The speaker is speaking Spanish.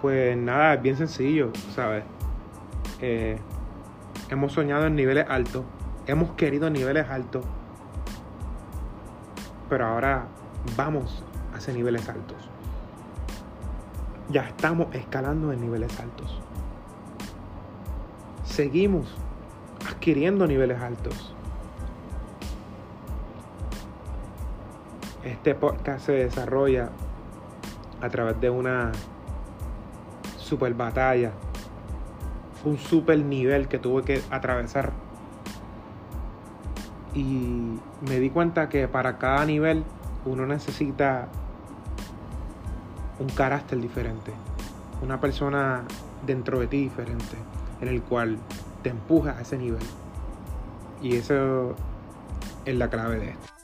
Pues nada, es bien sencillo, ¿sabes? Eh, hemos soñado en niveles altos, hemos querido niveles altos, pero ahora vamos hacia niveles altos. Ya estamos escalando en niveles altos. Seguimos adquiriendo niveles altos. Este podcast se desarrolla a través de una super batalla, un super nivel que tuve que atravesar. Y me di cuenta que para cada nivel uno necesita un carácter diferente, una persona dentro de ti diferente, en el cual te empuja a ese nivel. Y eso es la clave de esto.